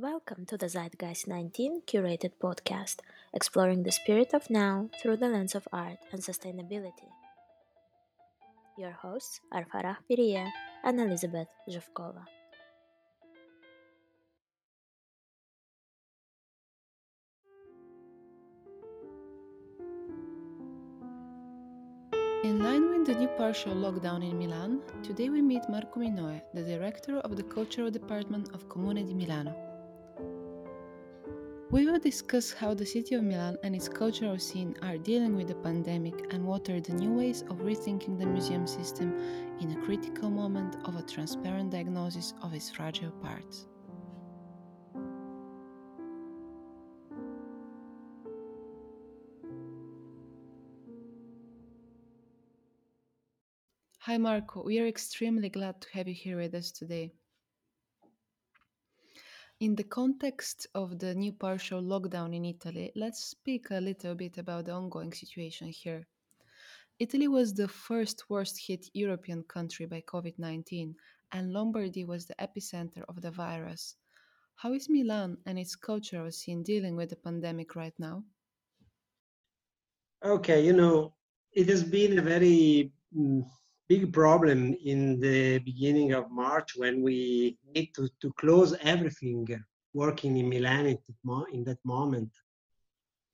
Welcome to the Zeitgeist 19 curated podcast, exploring the spirit of now through the lens of art and sustainability. Your hosts are Farah Piriye and Elizabeth Zhivkova. In line with the new partial lockdown in Milan, today we meet Marco Minoja, the director of the Cultural Department of Comune di Milano. We will discuss how the city of Milan and its cultural scene are dealing with the pandemic and what are the new ways of rethinking the museum system in a critical moment of a transparent diagnosis of its fragile parts. Hi, Marco. We are extremely glad to have you here with us today. In the context of the new partial lockdown in Italy, let's speak a little bit about the ongoing situation here. Italy was the first worst hit European country by COVID 19, and Lombardy was the epicenter of the virus. How is Milan and its cultural scene dealing with the pandemic right now? Okay, you know, it has been a very mm, big problem in the beginning of March when we need to, to close everything working in Milan in that, moment.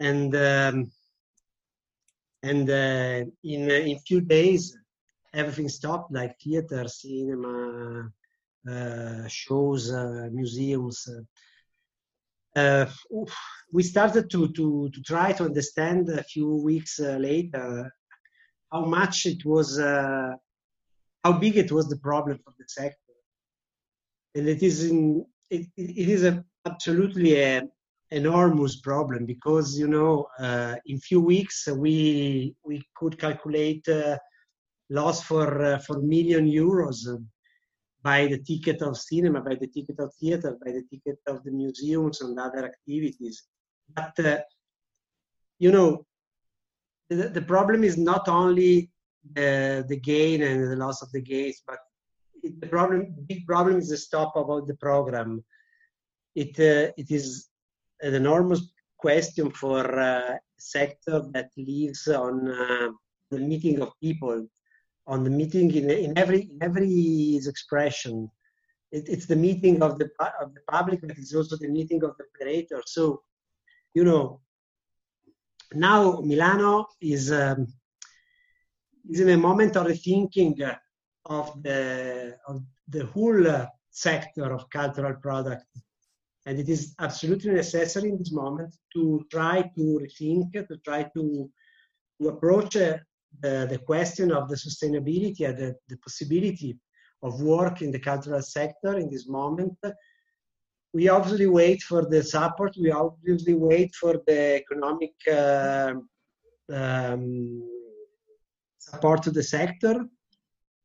And um, and uh, in in few days, everything stopped, like theater, cinema, uh, shows, uh, museums. Uh, we started to, to, to try to understand a few weeks uh, later how much it was uh, how big it was the problem for the sector. And it is in, it, it is a, absolutely an enormous problem because you know uh, in few weeks we we could calculate uh, loss for uh, for million euros by the ticket of cinema, by the ticket of theater, by the ticket of the museums and other activities. But uh, you know the, the problem is not only the, the gain and the loss of the gains, but it, the problem, big problem is the stop about the program. It uh, it is an enormous question for a sector that lives on uh, the meeting of people, on the meeting in, in every in every expression. It, it's the meeting of the of the public, but it's also the meeting of the operator. So, you know, now Milano is. Um, is in a moment of rethinking of the of the whole sector of cultural product. And it is absolutely necessary in this moment to try to rethink to try to to approach uh, the, the question of the sustainability and the, the possibility of work in the cultural sector in this moment. We obviously wait for the support we obviously wait for the economic uh, um, support to the sector,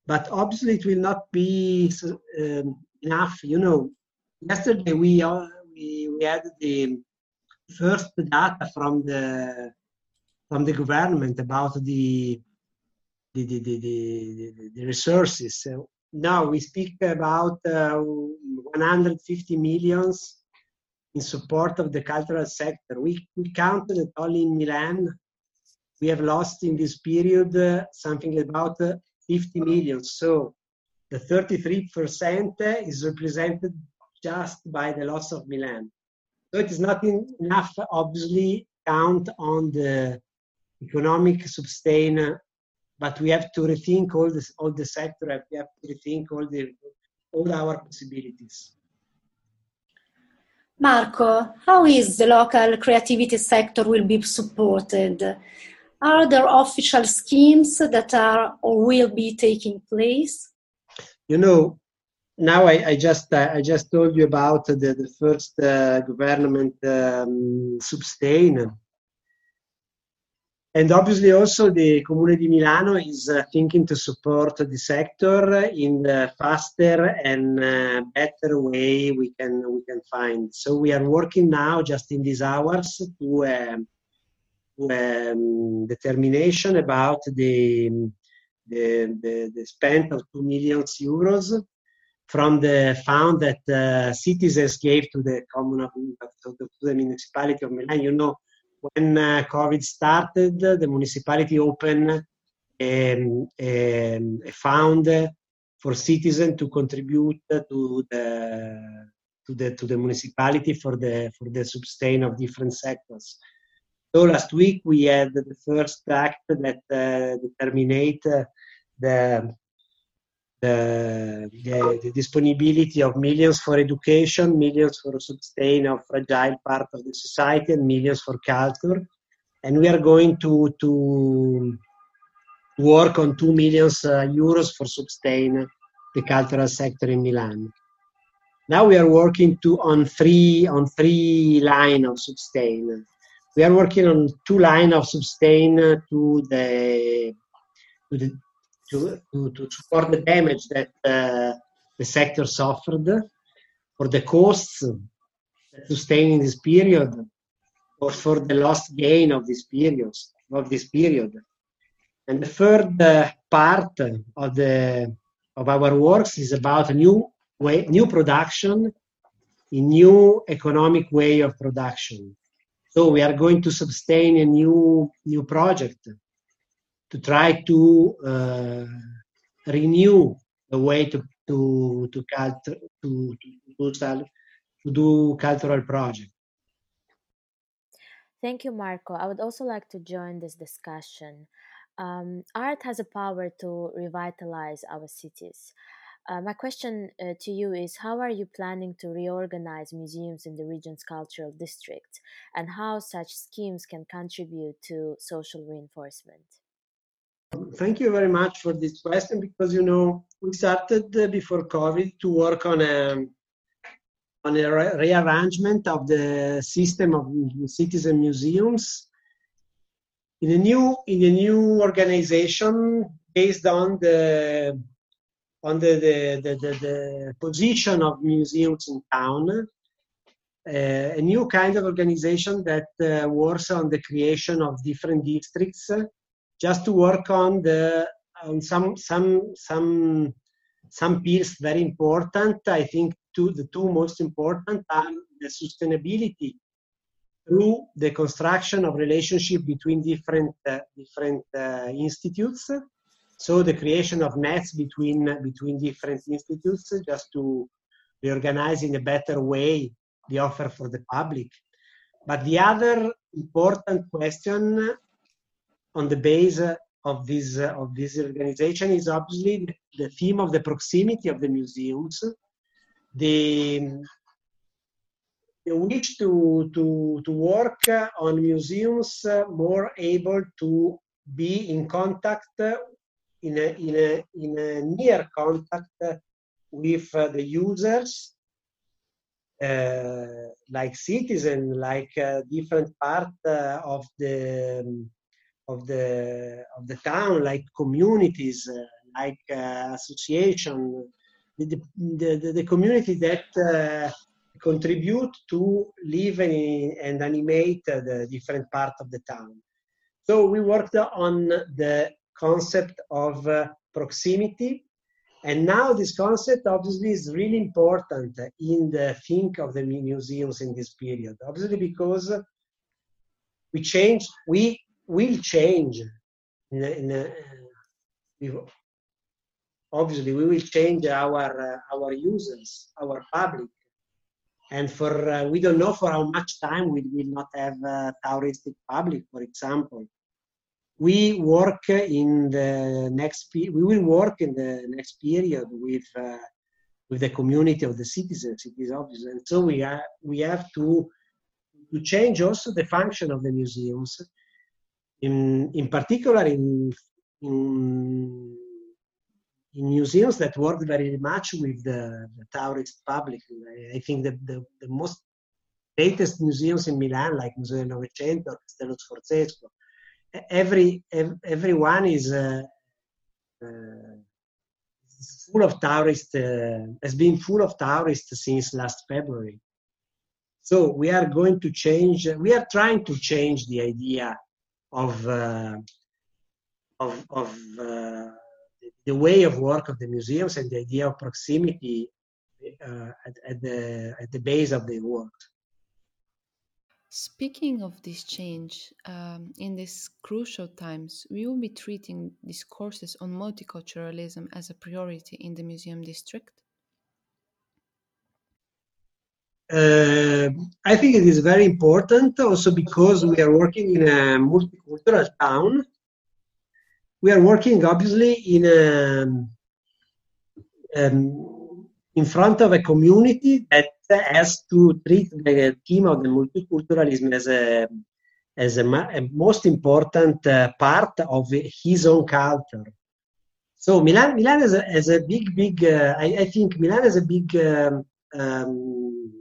but obviously it will not be um, enough. You know, yesterday we, uh, we we had the first data from the from the government about the the the the, the, the resources. So now we speak about uh, 150 millions in support of the cultural sector. We we counted it only in Milan we have lost in this period uh, something about uh, 50 million. So the 33% is represented just by the loss of Milan. So it is not enough, obviously, count on the economic sustain, but we have to rethink all this, all the sector. We have to rethink all the all our possibilities. Marco, how is the local creativity sector will be supported? Are there official schemes that are or will be taking place? You know, now I, I just uh, I just told you about the, the first uh, government um, sustain, and obviously also the Comune di Milano is uh, thinking to support the sector in the faster and uh, better way we can we can find. So we are working now just in these hours to um, um, determination about the, the, the, the spend of 2 million euros from the fund that uh, citizens gave to the commune of, to the, municipality of Milan. You know, when uh, COVID started, the municipality opened um, a, a fund for citizens to contribute to the to the to the municipality for the for the sustain of different sectors. So last week we had the first act that uh, determinate uh, the, the, the the disponibility of millions for education, millions for sustain of fragile part of the society, and millions for culture. And we are going to to work on two millions uh, euros for sustain the cultural sector in Milan. Now we are working to on three on three line of sustain. We are working on two lines of sustain to the to the to, to, to support the damage that uh, the sector suffered for the costs sustained in this period or for the lost gain of this period of this period. And the third uh, part of the of our works is about a new way, new production, a new economic way of production. So we are going to sustain a new new project to try to uh, renew the way to to to, to, to, to, to do cultural project. Thank you, Marco. I would also like to join this discussion. Um, art has a power to revitalize our cities. Uh, my question uh, to you is How are you planning to reorganize museums in the region's cultural districts, and how such schemes can contribute to social reinforcement? Thank you very much for this question because you know we started uh, before COVID to work on a on a re- rearrangement of the system of cities and museums in a new in a new organization based on the on the the, the, the, the position of museums in town uh, a new kind of organization that uh, works on the creation of different districts uh, just to work on the on some some some some fields very important. I think two the two most important are the sustainability through the construction of relationship between different uh, different uh, institutes so the creation of nets between between different institutes just to reorganize in a better way the offer for the public. But the other important question on the base of this of this organization is obviously the theme of the proximity of the museums the the wish to, to, to work on museums more able to be in contact, in a, in a, in a near contact with the users, uh, like citizens, like uh, different part uh, of the of the of the town, like communities, like association, the, the, the, community that contribute to live and, and animate the different part of the town. So we worked on the concept of uh, proximity. And now this concept obviously is really important in the think of the museums in this period. Obviously because we change, we will change. In, in, obviously we will change our uh, our users, our public and for uh, we don't know for how much time we will not have a touristic public for example we work in the next we will work in the next period with uh, with the community of the citizens it is obvious and so we are we have to to change also the function of the museums in in particular in in in museums that work very much with the, the tourist public. I think the, the, the, most latest museums in Milan, like Museo Novecento, Castello Sforzesco, every, everyone is uh, uh, full of tourists, uh, has been full of tourists since last February. So we are going to change, we are trying to change the idea of, uh, of, of uh, the way of work of the museums and the idea of proximity uh, at, at, the at the base of the work. Speaking of this change, um, in these crucial times, we will be treating discourses on multiculturalism as a priority in the museum district. Uh, I think it is very important also because we are working in a multicultural town. We are working obviously in a, um, in front of a community that has to treat the theme of the multiculturalism as a as a, a most important uh, part of his own culture. So Milan, Milan has a, has a big, big. Uh, I, I, think Milan is a big um, um,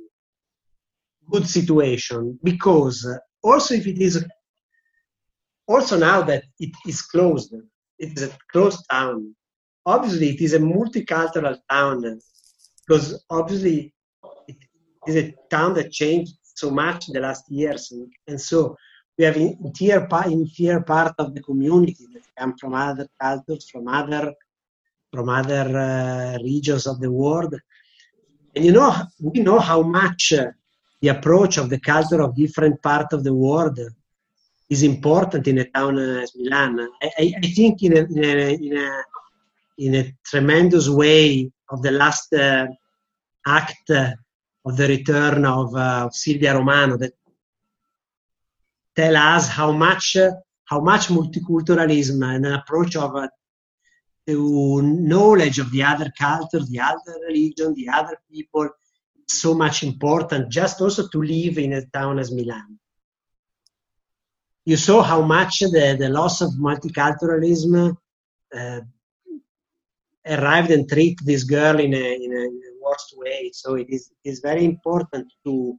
good situation because also if it is also now that it is closed, it is a closed town. Obviously, it is a multicultural town because obviously is a town that changed so much in the last years, and, so we have entire, entire part of the community that come from other cultures, from other from other uh, regions of the world, and you know we know how much. Uh, the approach of the culture of different parts of the world is important in a town as Milan. I, I think in a, in a, in a, in a tremendous way of the last uh, act uh, of the return of, uh, Silvia Romano that tell us how much how much multiculturalism and an approach of uh, to knowledge of the other culture, the other religion, the other people is so much important just also to live in a town as Milan. You saw how much the, the loss of multiculturalism uh, arrived and treat this girl in a, in a, way. So it is, it is very important to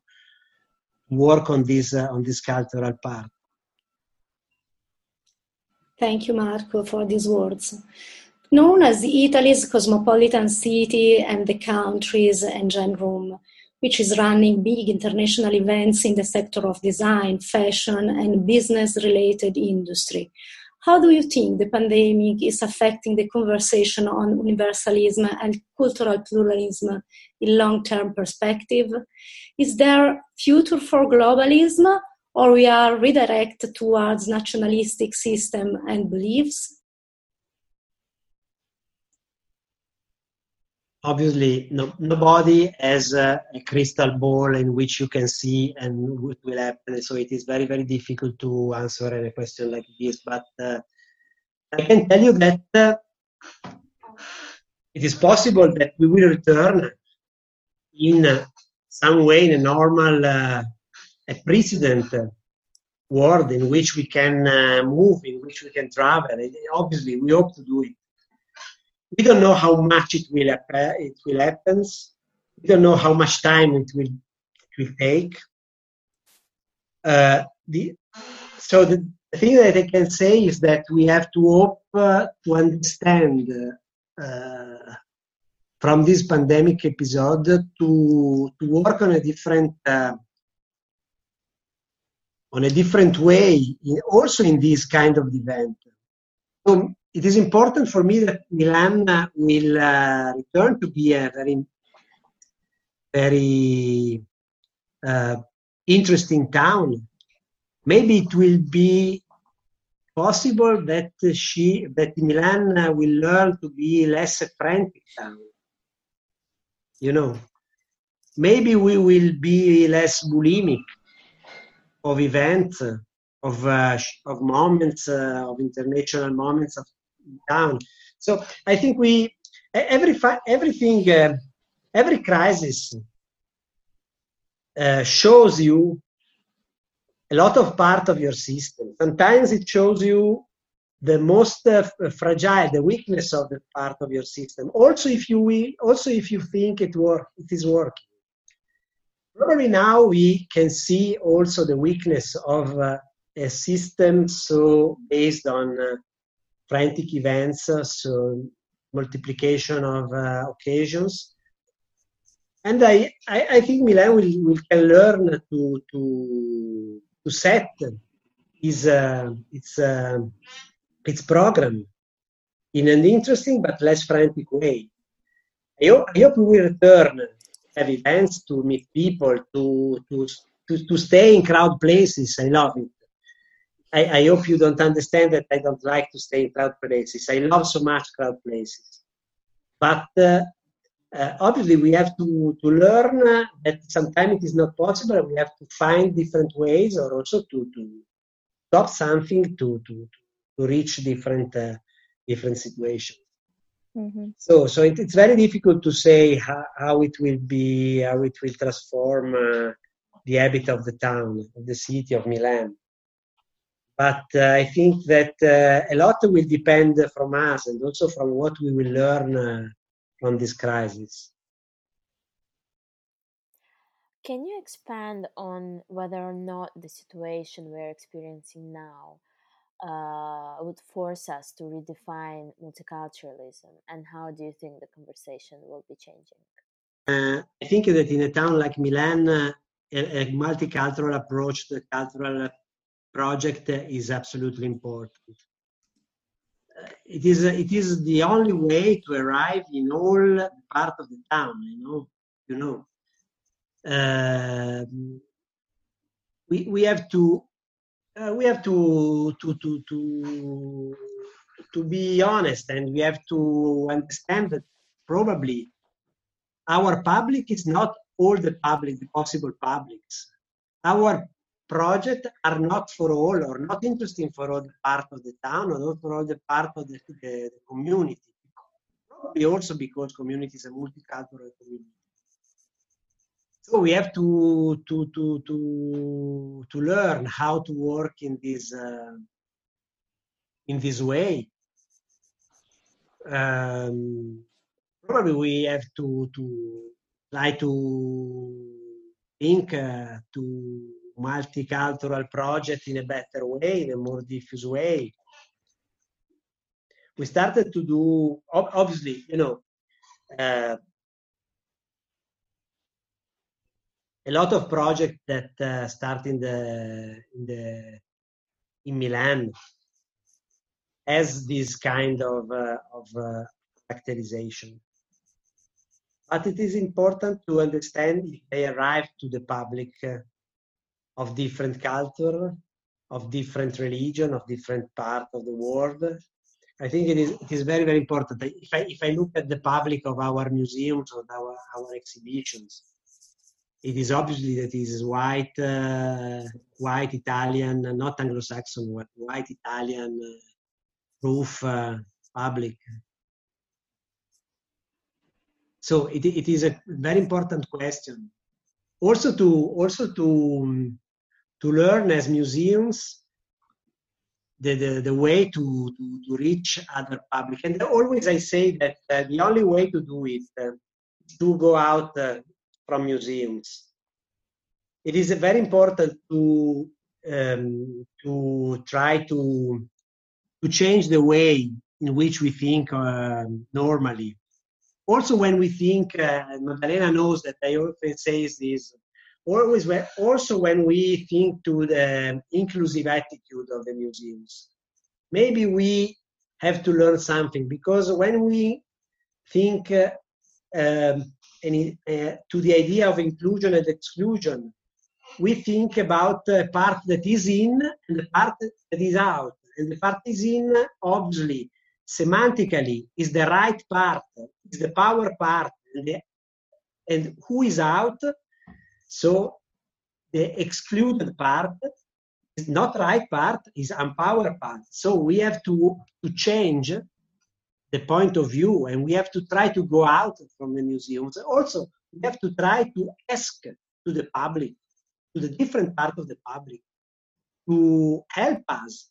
work on this uh, on this cultural part. Thank you, Marco, for these words. Known as Italy's cosmopolitan city and the country's engine room, which is running big international events in the sector of design, fashion, and business related industry. How do you think the pandemic is affecting the conversation on universalism and cultural pluralism in long term perspective? Is there future for globalism or we are redirected towards nationalistic system and beliefs? Obviously no, nobody has a, a, crystal ball in which you can see and what will happen. So it is very very difficult to answer a question like this. But uh, i can tell you that uh, it is possible that we will return in uh, some way in a normal uh, a precedent world in which we can uh, move in which we can travel. And obviously we hope to do it we don't know how much it will it will happen. We don't know how much time it will it will take. Uh, the, so the, the, thing that I can say is that we have to hope uh, to understand uh, from this pandemic episode to to work on a different uh, on a different way, in, also in this kind of event. So it is important for me that Milan will uh, return to be a very, very uh, interesting town. Maybe it will be possible that she, that Milan will learn to be less a frantic town. You know, maybe we will be less bulimic of events, of uh, of moments, uh, of international moments of down. So I think we every everything uh, every crisis uh, shows you a lot of part of your system. Sometimes it shows you the most uh, fragile, the weakness of the part of your system. Also, if you will, also if you think it work, it is working. Probably now we can see also the weakness of uh, a system so based on uh, frantic events, so multiplication of uh, occasions. And I, I, I, think Milan will, will can learn to, to, to set its, uh, its, uh, its program in an interesting but less frantic way. I hope, I hope we will return have events to meet people, to, to, to, to stay in crowd places. I love it. I, I hope you don't understand that I don't like to stay in crowd places. I love so much crowd places. But uh, uh, obviously, we have to, to learn that sometimes it is not possible. We have to find different ways or also to, to stop something to, to, to reach different, uh, different situations. Mm-hmm. So, so it, it's very difficult to say how, how, it will be, how it will transform uh, the habit of the town, of the city of Milan. But uh, I think that uh, a lot will depend from us and also from what we will learn uh, from this crisis. Can you expand on whether or not the situation we're experiencing now uh, would force us to redefine multiculturalism, and how do you think the conversation will be changing? Uh, I think that in a town like Milan, uh, a, a, multicultural approach to the cultural project is absolutely important. Uh, it is it is the only way to arrive in all part of the town. You know, you know. Um, we we have to uh, we have to to to to to be honest and we have to understand that probably our public is not all the public the possible publics our projects are not for all or not interesting for all the part of the town or not for all the part of the, the, the community. Probably also because community is a multicultural community. So we have to to to to to learn how to work in this uh, in this way. Um, probably we have to to try to think uh, to multicultural project in a better way in a more diffuse way we started to do obviously you know uh, a lot of projects that uh, start in the in the in Milan as this kind of uh, of uh, characterization. But it is important to understand if they arrive to the public uh, of different culture, of different religion, of different part of the world. I think it is it is very very important. If I if I look at the public of our museums or our our exhibitions, it is obviously that it is white, uh, white Italian, not Anglo-Saxon, white Italian uh, roof uh, public. So it, it is a very important question. Also to also to to learn as museums the, the, the way to, to, to reach other public. And always I say that uh, the only way to do it uh, to go out uh, from museums. It is very important to um, to try to to change the way in which we think uh, normally. Also, when we think, uh, Maddalena knows that I often say this. Always, when, also when we think to the inclusive attitude of the museums, maybe we have to learn something because when we think uh, um, uh, to the idea of inclusion and exclusion, we think about the part that is in and the part that is out. And the part is in, obviously, semantically, is the right part, is the power part, and, the, and who is out. So the excluded part is not right part, is empowered part. So we have to, to change the point of view and we have to try to go out from the museums. Also, we have to try to ask to the public, to the different part of the public, to help us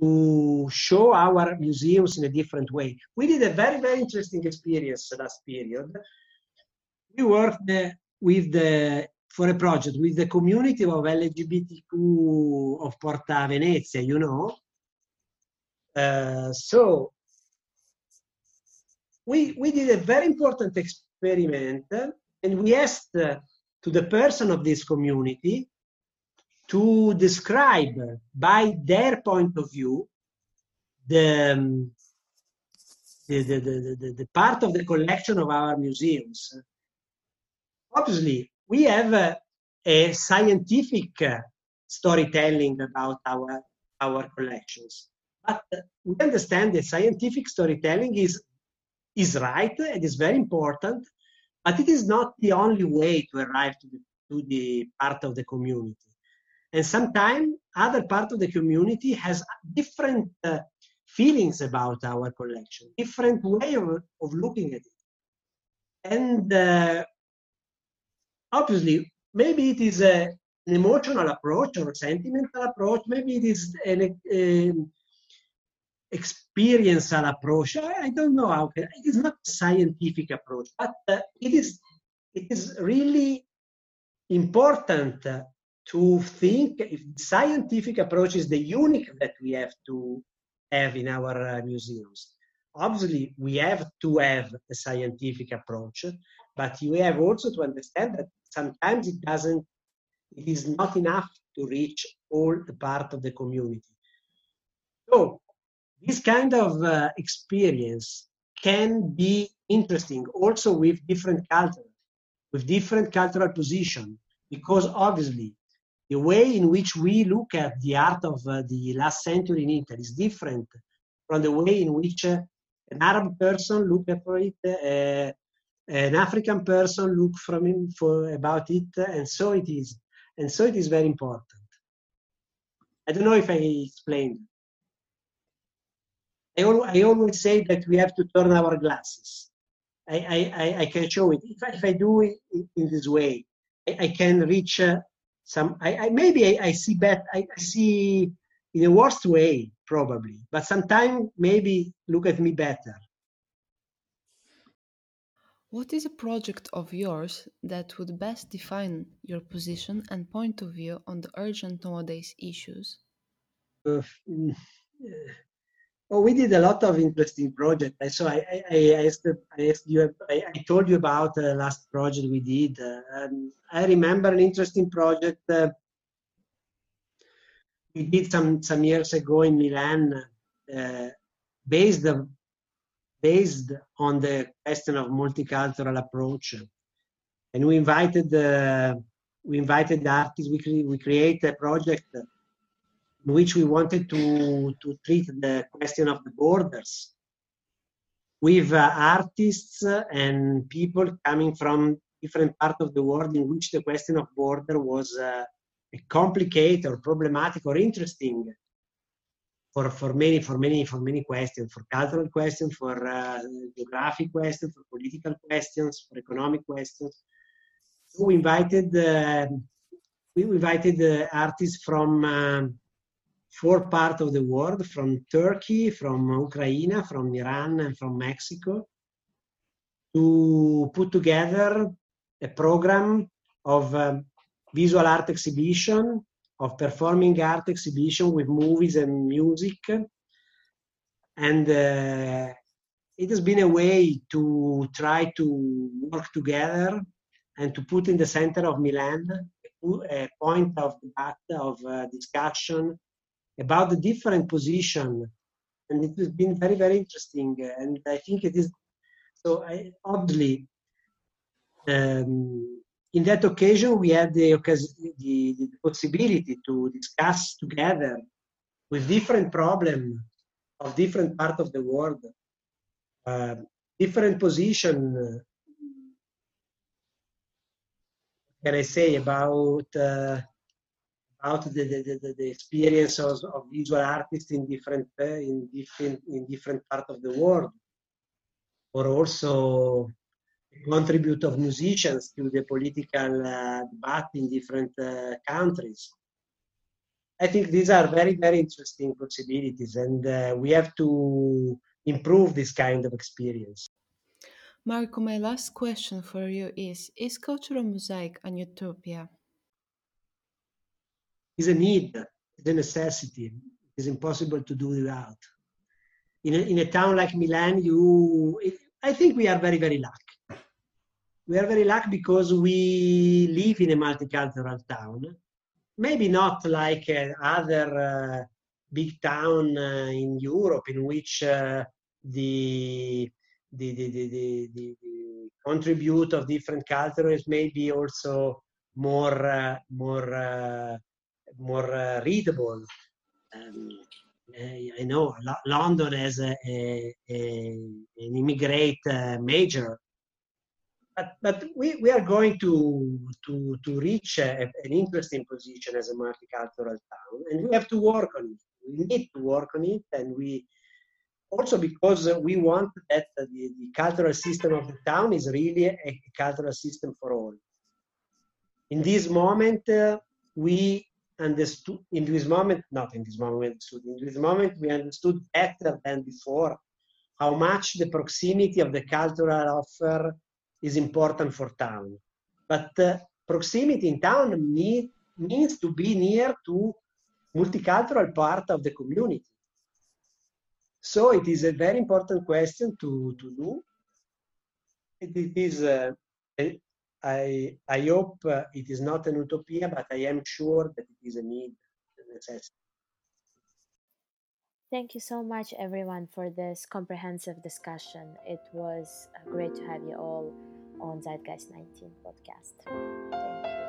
to show our museums in a different way. We did a very, very interesting experience last period. We worked uh, with the for a project with the community of LGBTQ of Porta Venezia, you know. Uh, so we, we did a very important experiment and we asked uh, to the person of this community to describe by their point of view the, um, the, the, the, the, part of the collection of our museums. Obviously, we have a, a scientific uh, storytelling about our, our collections. But uh, we understand that scientific storytelling is, is right, is very important, but it is not the only way to arrive to the, to the part of the community. And sometimes other part of the community has different uh, feelings about our collection, different way of, of looking at it. And uh, obviously, maybe it is a, an emotional approach or a sentimental approach, maybe it is an um, experiential approach. I, I, don't know how it is not a scientific approach, but uh, it is it is really important to think if scientific approach is the unique that we have to have in our uh, museums. Obviously, we have to have a scientific approach, but you have also to understand that sometimes it doesn't, it is not enough to reach all the part of the community. So, this kind of uh, experience can be interesting also with different cultures, with different cultural position, because obviously the way in which we look at the art of uh, the last century in Italy is different from the way in which uh, an Arab person look at it, uh, an African person look from him for about it, and so it is, and so it is very important. I don't know if I explained. I, al- I always say that we have to turn our glasses. I, I, I can show it. If I, if I do it in this way, I, I can reach uh, some I, I maybe I, I, see bet I, I see in a worst way probably. But sometimes maybe look at me better. What is a project of yours that would best define your position and point of view on the urgent nowadays issues? Uh, Oh, we did a lot of interesting projects. So I, I, I, asked, I asked you, I, I, told you about the last project we did. Uh, I remember an interesting project uh, we did some some years ago in Milan, uh, based based on the question of multicultural approach, and we invited uh, we invited artists. We cre- we create a project in which we wanted to, to treat the question of the borders with uh, artists and people coming from different parts of the world in which the question of border was uh, complicated or problematic or interesting for, for many for many for many questions for cultural questions for uh, geographic questions for political questions for economic questions. So we invited uh, we invited uh, artists from um, four parts of the world from Turkey, from Ukraine, from Iran, and from Mexico to put together a program of um, visual art exhibition, of performing art exhibition with movies and music. And uh, it has been a way to try to work together and to put in the center of Milan a point of of uh, discussion, about the different position. And it has been very very interesting. And i think it is so I, oddly um, in that occasion we had the, the, the possibility to discuss together with different problem of different part of the world uh, different position can i say about uh, about the, the, the, the experience of, of, visual artists in different uh, in different in different part of the world, or also the contribute of musicians to the political uh, debate in different uh, countries. I think these are very very interesting possibilities, and uh, we have to improve this kind of experience. Marco, my last question for you is Is cultural mosaic an utopia? Is a need, is a necessity. It's impossible to do without. In a, in a town like Milan, you, I think we are very, very lucky. We are very lucky because we live in a multicultural town. Maybe not like uh, other uh, big town uh, in Europe in which uh, the the, the, the, the, the, the contribute of different cultures may be also more uh, more uh, more uh, readable. Um, I know London has a, a, a an immigrant uh, major, but but we, we are going to to to reach an interesting position as a multicultural town, and we have to work on it. We need to work on it, and we also because we want that the, the cultural system of the town is really a cultural system for all. In this moment, uh, we understood, in this moment, not in this moment, in this moment, we understood better than before how much the proximity of the cultural offer is important for town. But uh, proximity in town need, means to be near to multicultural part of the community. So it is a very important question to, to do. It, it is, uh, I, I hope uh, it is not an utopia, but I am sure that it is a need, a necessity. Thank you so much, everyone, for this comprehensive discussion. It was uh, great to have you all on Zeitgeist 19 podcast. Thank